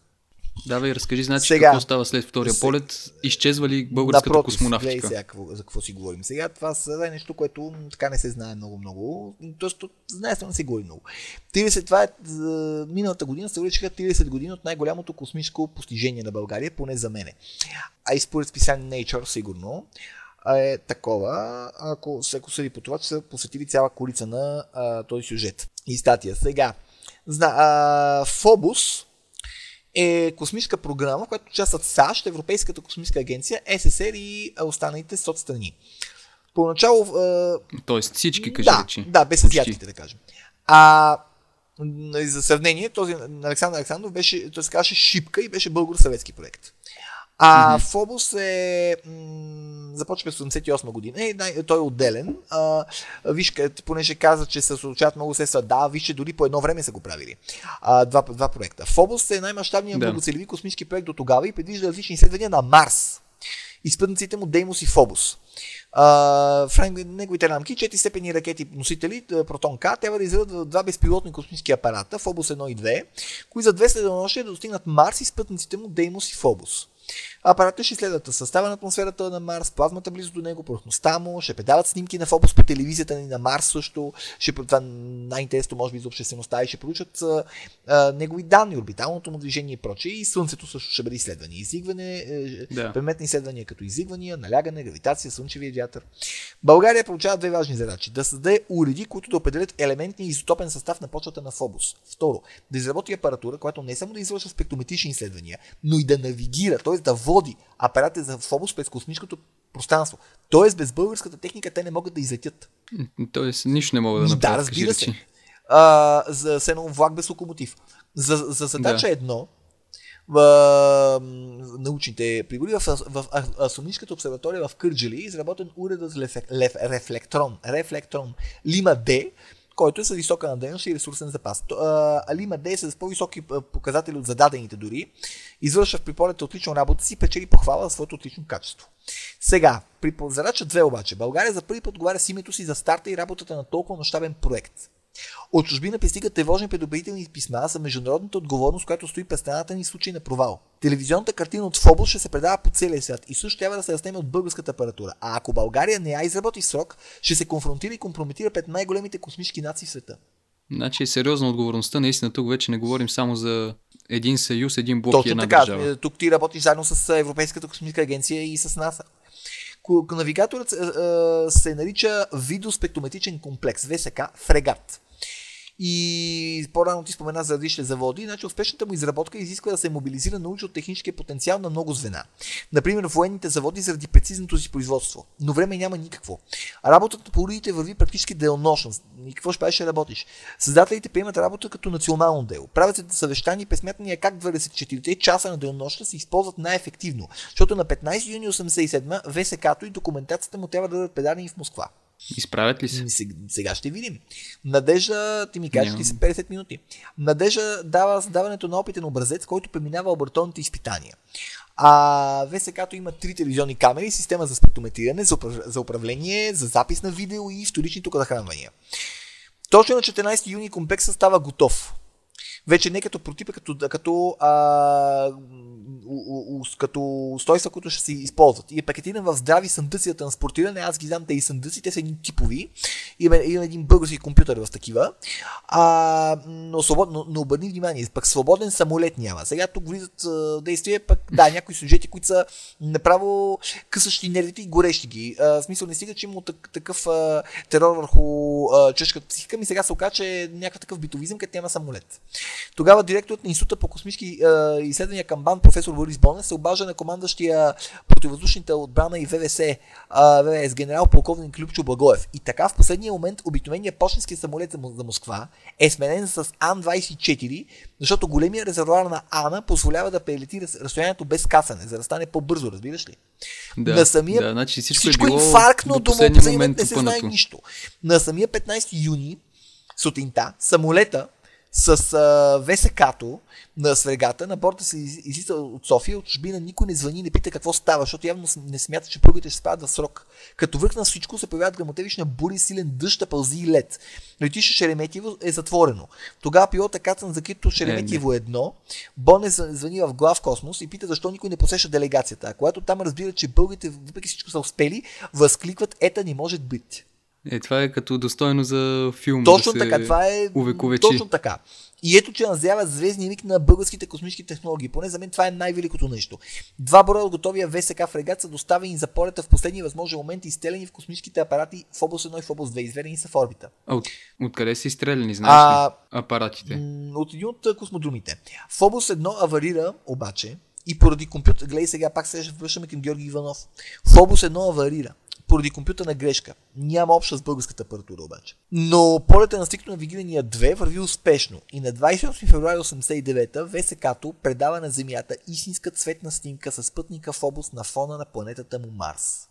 Давай, разкажи, значи, сега, какво става след втория се... полет? Изчезва ли българската Напротив, космонавтика? Гледай сега какво, за какво си говорим. Сега това е нещо, което така не се знае много-много. Тоест, знае се, не се говори много. 30, това е, за миналата година се увеличиха 30 години от най-голямото космическо постижение на България, поне за мене. А и според списание Nature, сигурно е такова, ако се съди по това, че са посветили цяла колица на а, този сюжет и статия. Сега, зна, а, Фобус е космическа програма, в която участват САЩ, Европейската космическа агенция, СССР и останалите соцстрани. Поначало... А, Тоест всички, кажи да, речи. Да, без азиатите, да кажем. А, за сравнение, този Александър Александров беше, той се казваше Шипка и беше българо-съветски проект. А mm-hmm. Фобос е. М- започва през 88 година. Е, той е отделен. А, виж, понеже каза, че се случават много средства. Да, вижте, дори по едно време са го правили. А, два, два проекта. Фобос е най-мащабният да. многоцелеви космически проект до тогава и предвижда различни изследвания на Марс. Изпътниците му Деймос и Фобос. Uh, в неговите рамки четири степени ракети носители Протон К трябва да изведат два безпилотни космически апарата, Фобос 1 и 2, които за 200 денонощия да достигнат Марс и спътниците му Деймос и Фобос. Апаратът ще изследват състава на атмосферата на Марс, плазмата близо до него, повърхността му, ще предават снимки на Фобос по телевизията ни на Марс също, ще, това най-интересно може би за обществеността и ще получат а, а, негови данни, орбиталното му движение и прочее и Слънцето също ще бъде изследване. Изигване, е, да. предметни изследвания като изигвания, налягане, гравитация, слънчевия вятър. България получава две важни задачи. Да създаде уреди, които да определят елементния изотопен състав на почвата на Фобос. Второ, да изработи апаратура, която не само да извършва спектрометрични изследвания, но и да навигира, т.е. да води апарати за Фобос през космическото пространство. Тоест, без българската техника те не могат да излетят. Тоест, нищо не могат да направят. Да, разбира се. А, за сено влак без локомотив. За, за задача да. едно, в научните прибори в, в, в Астрономическата обсерватория в Кърджали е изработен уредът рефлектрон, рефлектрон Лима Д, който е с висока надежност и ресурсен запас. Алима Д е с по-високи показатели от зададените дори, извършва в приполета отлично работа си, печели похвала за своето отлично качество. Сега, при задача 2 обаче, България за първи път отговаря с името си за старта и работата на толкова мащабен проект. От чужбина пристигат тревожни предупредителни писма за международната отговорност, която стои пред страната ни в случай на провал. Телевизионната картина от Фобос ще се предава по целия свят и също трябва да се разтеме от българската апаратура. А ако България не я изработи в срок, ще се конфронтира и компрометира пред най-големите космически нации в света. Значи е сериозна отговорността. Наистина тук вече не говорим само за един съюз, един блок Точно и една така. държава. Тук ти работиш заедно с Европейската космическа агенция и с НАСА. Навигаторът се нарича видоспектрометричен комплекс, ВСК, фрегат. И по-рано ти спомена за различни заводи, значи успешната му изработка изисква да се мобилизира научно-техническия потенциал на много звена. Например, в военните заводи заради прецизното си производство. Но време няма никакво. Работата по уродите върви практически делнощно. И какво ще правиш, ще работиш? Създателите приемат работа като национално дело. Правят се съвещания и пресмятания как 24 часа на делнощта се използват най-ефективно. Защото на 15 юни 1987 ВСК-то и документацията му трябва да бъдат предадени в Москва. Изправят ли се? Сега ще видим. Надежда, ти ми кажеш, ти са 50 минути. Надежда дава създаването на опитен образец, който преминава лабораторните изпитания. А ВСК-то има три телевизионни камери, система за спектрометриране, за, управ... за управление, за запис на видео и вторични тук захранвания. Точно на 14 юни комплексът става готов. Вече не като протипа, като, като, а, у, у, като устройства, които ще се използват. И е пакетиран в здрави съндъци за транспортиране. Аз ги знам тези съндъци, те са едни типови. Има, има един български компютър в такива. А, но, свобод, но, но обърни внимание, пък свободен самолет няма. Сега тук влизат а, действия, пък да, някои сюжети, които са направо късащи нервите и горещи ги. А, в смисъл не стига, че има такъв а, терор върху а, чешката психика, ми сега се оказа, че е някакъв такъв битовизъм, където няма самолет. Тогава директорът на Института по космически а, изследвания към БАН, професор Борис Бонес, се обажда на командащия противовъздушните отбрана и ВВС, а, ВВС генерал полковник Любчо Благоев. И така в последния момент обикновения почтенски самолет за Москва е сменен с Ан-24, защото големия резервуар на Ана позволява да прелети разстоянието без касане, за да стане по-бързо, разбираш ли? Да, на самия, да, значи всичко, всичко е било инфарктно до до момент не се знае нищо. На самия 15 юни сутринта самолета с а, ВСК-то на сврегата, на борта се из- излиза от София, от чужбина никой не звъни, не пита какво става, защото явно не смята, че първите ще спадат в срок. Като връх на всичко се появяват грамотевична бури, силен дъжд, пълзи и лед. Летище Шереметиево е затворено. Тогава пилота кацан закрито Шереметиево едно, Боне звъни в глав космос и пита защо никой не посеща делегацията. А когато там разбира, че българите въпреки всичко са успели, възкликват ета не може быть. Е, това е като достойно за филм. Точно да така, това е увековечи. точно така. И ето, че назява звездния миг на българските космически технологии. Поне за мен това е най-великото нещо. Два броя от готовия ВСК фрегат са доставени за полета в последния възможен момент и изстелени в космическите апарати в област 1 и в област 2. Изведени са в орбита. А, от, откъде са изстреляни, знаеш А, ли? Апаратите. От един от космодрумите. В област 1 аварира, обаче, и поради компютър, гледай сега, пак се връщаме към Георги Иванов. Област 1 аварира, поради компютърна грешка. Няма обща с българската апаратура обаче. Но полета на стриктно навигирания 2 върви успешно и на 28 февруари 89 ВСК-то предава на Земята истинска цветна снимка с пътника област на фона на планетата му Марс.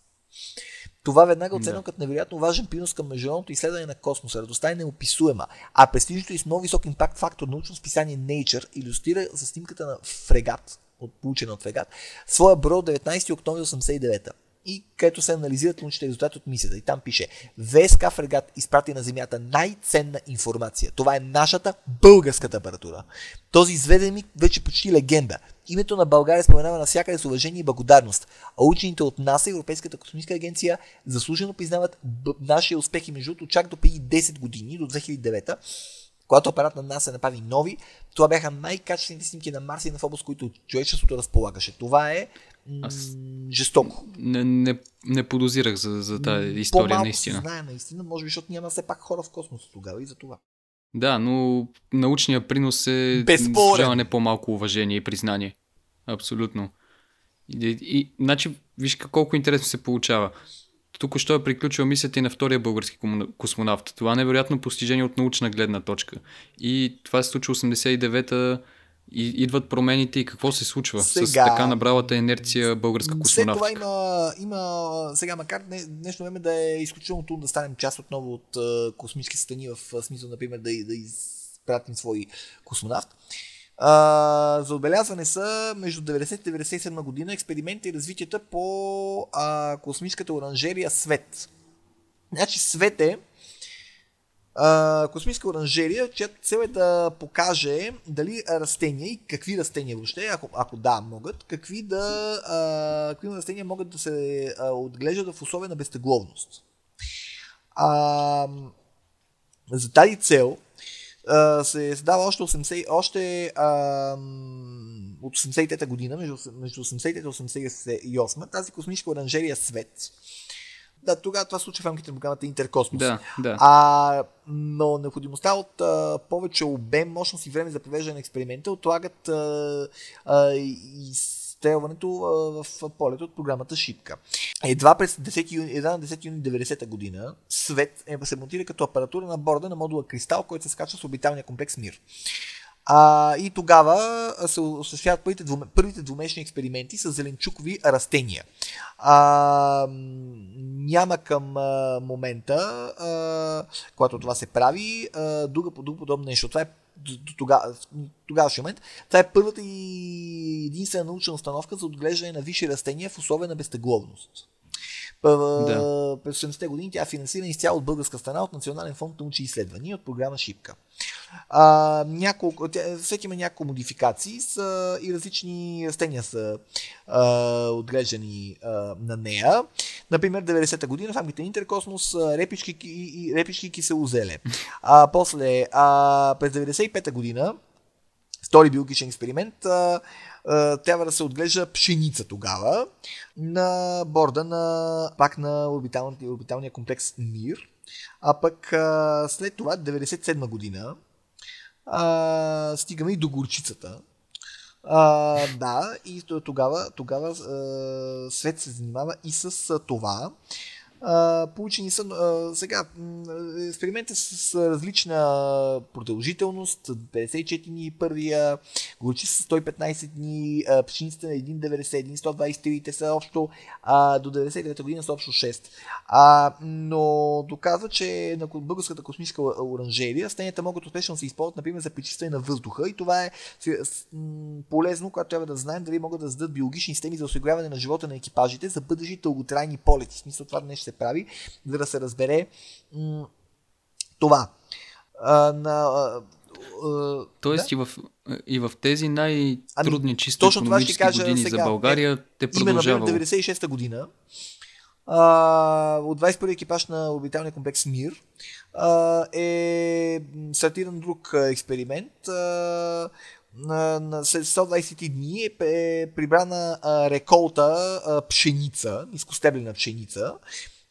Това веднага оценено Да. като невероятно важен принос към международното изследване на космоса. Радостта е неописуема, а престижното и с много висок импакт фактор научно списание Nature иллюстрира за снимката на фрегат, от получена от фрегат, своя бро от 19 октомври 89 и където се анализират научните резултати от мисията. И там пише ВСК фрегат изпрати на Земята най-ценна информация. Това е нашата българската апаратура. Този изведен миг вече почти легенда. Името на България споменава навсякъде с уважение и благодарност, а учените от НАСА, Европейската космическа агенция, заслужено признават б- нашия успех и между чак до преди 10 години, до 2009 когато апарат на НАСА направи нови, това бяха най-качествените снимки на Марс и на Фобос, които човечеството разполагаше. Това е Аз- жестоко. Не, не, не подозирах за, за тази история, По-малко наистина. се знае наистина, може би, защото няма все пак хора в космоса тогава и за това. Да, но научният принос е заслужава не по-малко уважение и признание. Абсолютно. И, и, значи, виж колко интересно се получава. Тук що е приключила мисията и на втория български космонавт. Това е невероятно постижение от научна гледна точка. И това се случва 89-та и идват промените и какво се случва с Сега- така набралата инерция българска След космонавтика. това има, има сега, макар дне- днешно време да е изключително трудно да станем част отново от а, космически страни, в смисъл, например, да, да изпратим свой космонавт. А, за отбелязване са между 90 и 97 година експеримента и развитията по а, космическата оранжерия Свет. Значи Свет е а, космическа оранжерия, чиято цел е да покаже дали растения и какви растения въобще, ако, ако да, могат, какви, да, а, какви растения могат да се а, отглеждат в условия на безтегловност. А, за тази цел а, се създава още, 80, още а, от 83-та година, между, между 83-та и 88 тази космическа оранжерия Свет. Да, тогава това се случва в рамките на програмата Интеркосмос. Да, да. А, но необходимостта от а, повече обем, мощност и време за провеждане на експеримента отлагат а, а, изстрелването а, в полето от програмата Шипка. Едва през 10 юни, едва на 10 юни 90 година Свет е, се монтира като апаратура на борда на модула Кристал, който се скача с орбиталния комплекс Мир. А, и тогава се осъществяват първите, двуме, първите двумесечни експерименти с зеленчукови растения. А, няма към а, момента, а, когато това се прави, а, друга, друга подобно нещо. Това е тогава, момент. Това е първата и единствена научна установка за отглеждане на висши растения в условия на безтегловност. Да. През 70-те години тя е финансирана изцяло от българска страна от Национален фонд научни изследвания от програма Шипка. А, няколко, всеки има няколко модификации са, и различни растения са а, отглеждани а, на нея. Например, 90-та година в рамките на Интеркосмос репички, и, репички киселозеле. А, после, а, през 95-та година втори биологичен експеримент а, трябва да се отглежда пшеница тогава на борда на пак на орбиталния, орбиталния комплекс МИР. А пък а, след това, 97 година, а, стигаме и до горчицата. А, да, и тогава, тогава а, свет се занимава и с това. Получени са сега експерименти с, различна продължителност 54 дни първия, горчи с 115 дни, пшеницата на 1,91, 123, те са общо а, до 99 година са общо 6. А, но доказва, че на българската космическа оранжерия растенията могат успешно да се използват, например, за пречистване на въздуха и това е полезно, когато трябва да знаем дали могат да създадат биологични системи за осигуряване на живота на екипажите за бъдещи дълготрайни полети. В смисъл това нещо се прави, за да се разбере м- това. А, на, а, Тоест да? и, в, и в тези най-трудни ами, чисто точно економически кажа години сега, за България е, те продължава. Именно 96-та година а, от 21 екипаж на орбиталния комплекс МИР а, е стартиран друг експеримент. А, на, на 120 дни е, е прибрана а, реколта а, пшеница, нискостеблена пшеница,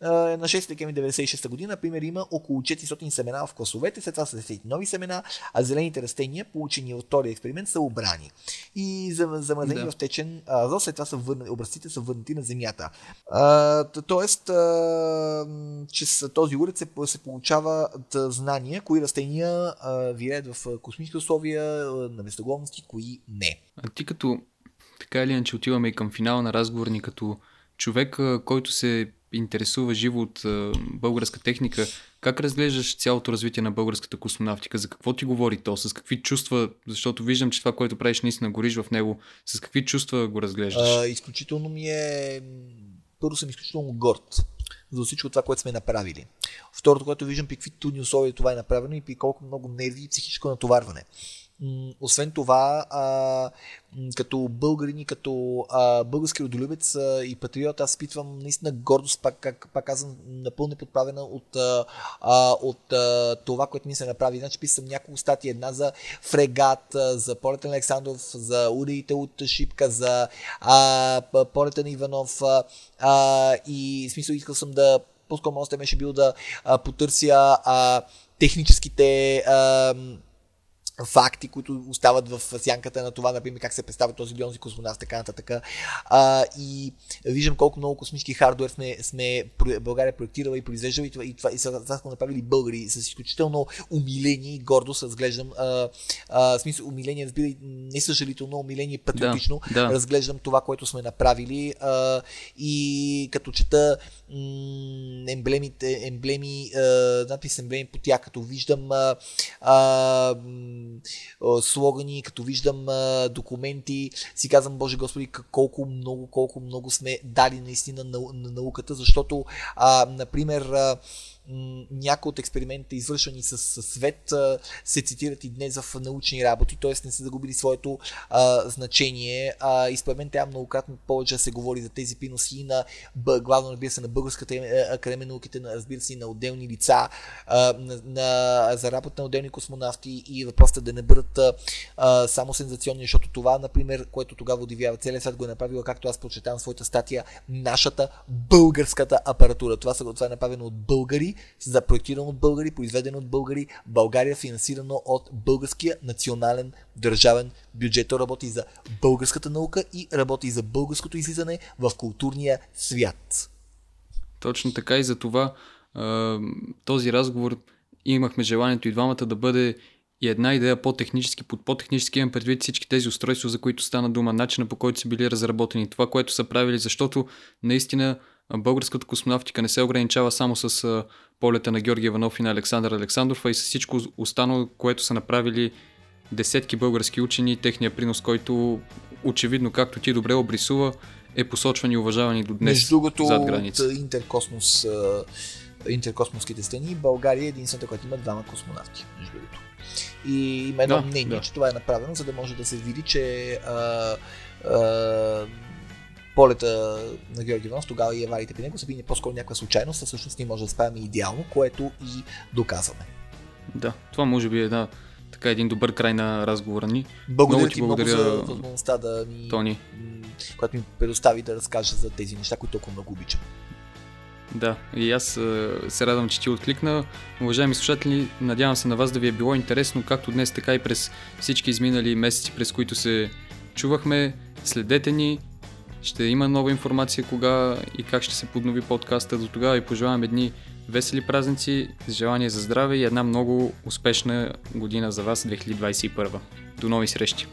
на 6 декември 1996 година, например, има около 400 семена в класовете, след това са 10 нови семена, а зелените растения, получени от втория експеримент, са обрани. И замразени да. в течен азот, след това са върна, образците са върнати на земята. А, тоест, а, че с този уред се, се получава знания, кои растения вият в космически условия, на местогловности, кои не. А ти като така или иначе отиваме и към финала на разговор ни като човек, който се интересува живо от българска техника, как разглеждаш цялото развитие на българската космонавтика? За какво ти говори то? С какви чувства? Защото виждам, че това, което правиш, наистина гориш в него. С какви чувства го разглеждаш? А, изключително ми е... Първо съм изключително горд за всичко това, което сме направили. Второто, което виждам, при какви трудни условия това е направено и при колко много нерви и психическо натоварване. Освен това, а, като българин и като а, български родолюбец а, и патриот, аз изпитвам наистина гордост, пак, как, пак казвам, напълно подправена от, а, от а, това, което ми се направи. Значи писам няколко статии, една за фрегат, за полета на Александров, за ударите от Шипка, за а, полета на Иванов а, и в смисъл искал съм да по-скоро може беше бил да а, потърся а, техническите а, факти, които остават в сянката на това, например, как се представя този лионзи космонавт, така нататък. А, и виждам колко много космически хардуер сме, сме България проектирала и произвеждала и това, и това, и това сме направили българи с изключително умиление и гордост разглеждам, а, а, в смисъл умиление, разбира, не съжалително, умиление патриотично, да, да. разглеждам това, което сме направили а, и като чета м- емблемите, емблеми, а, надпис емблеми по тях, като виждам а, а, слогани, като виждам документи, си казвам, Боже Господи, колко много, колко много сме дали наистина на, на науката, защото, а, например, а, някои от експериментите, извършвани с, с свет, се цитират и днес в научни работи, т.е. не са загубили своето а, значение. А, и според мен трябва многократно повече се говори за тези приноси на, главно разбира се, на Българската академия на науките, на, разбира се, и на отделни лица, а, на, на, за работа на отделни космонавти и въпросът е да не бъдат а, само сензационни, защото това, например, което тогава удивява целият свят го е направила, както аз прочетавам своята статия, нашата българската апаратура. Това, това е направено от българи, за проектирано от българи, произведено от българи, България финансирано от българския национален държавен бюджет. То работи за българската наука и работи за българското излизане в културния свят. Точно така и за това този разговор имахме желанието и двамата да бъде И една идея по-технически, под по-технически имам предвид всички тези устройства, за които стана дума, начина по който са били разработени, това, което са правили, защото наистина българската космонавтика не се ограничава само с полета на Георги Иванов и на Александър Александров, а и с всичко останало, което са направили десетки български учени, техния принос, който очевидно, както ти добре обрисува, е посочван и уважаван и до днес Между другото, зад граница. от интеркосмос, интеркосмоските страни, България е единствената, която има двама космонавти, между другото. И има едно Да, мнение, да. че това е направено, за да може да се види, че а, а, полета на Георги Иванов, тогава и авариите при него са били по-скоро някаква случайност, а всъщност ние може да справим идеално, което и доказваме. Да, това може би е да, така един добър край на разговора ни. Благодаря Много ти ти много благодаря, за възможността да ми, Тони. която ми предостави да разкажа за тези неща, които толкова много обичам. Да, и аз се радвам, че ти откликна. Уважаеми слушатели, надявам се на вас да ви е било интересно, както днес, така и през всички изминали месеци, през които се чувахме. Следете ни, ще има нова информация кога и как ще се поднови подкаста. До тогава ви пожелавам едни весели празници, желание за здраве и една много успешна година за вас 2021. До нови срещи!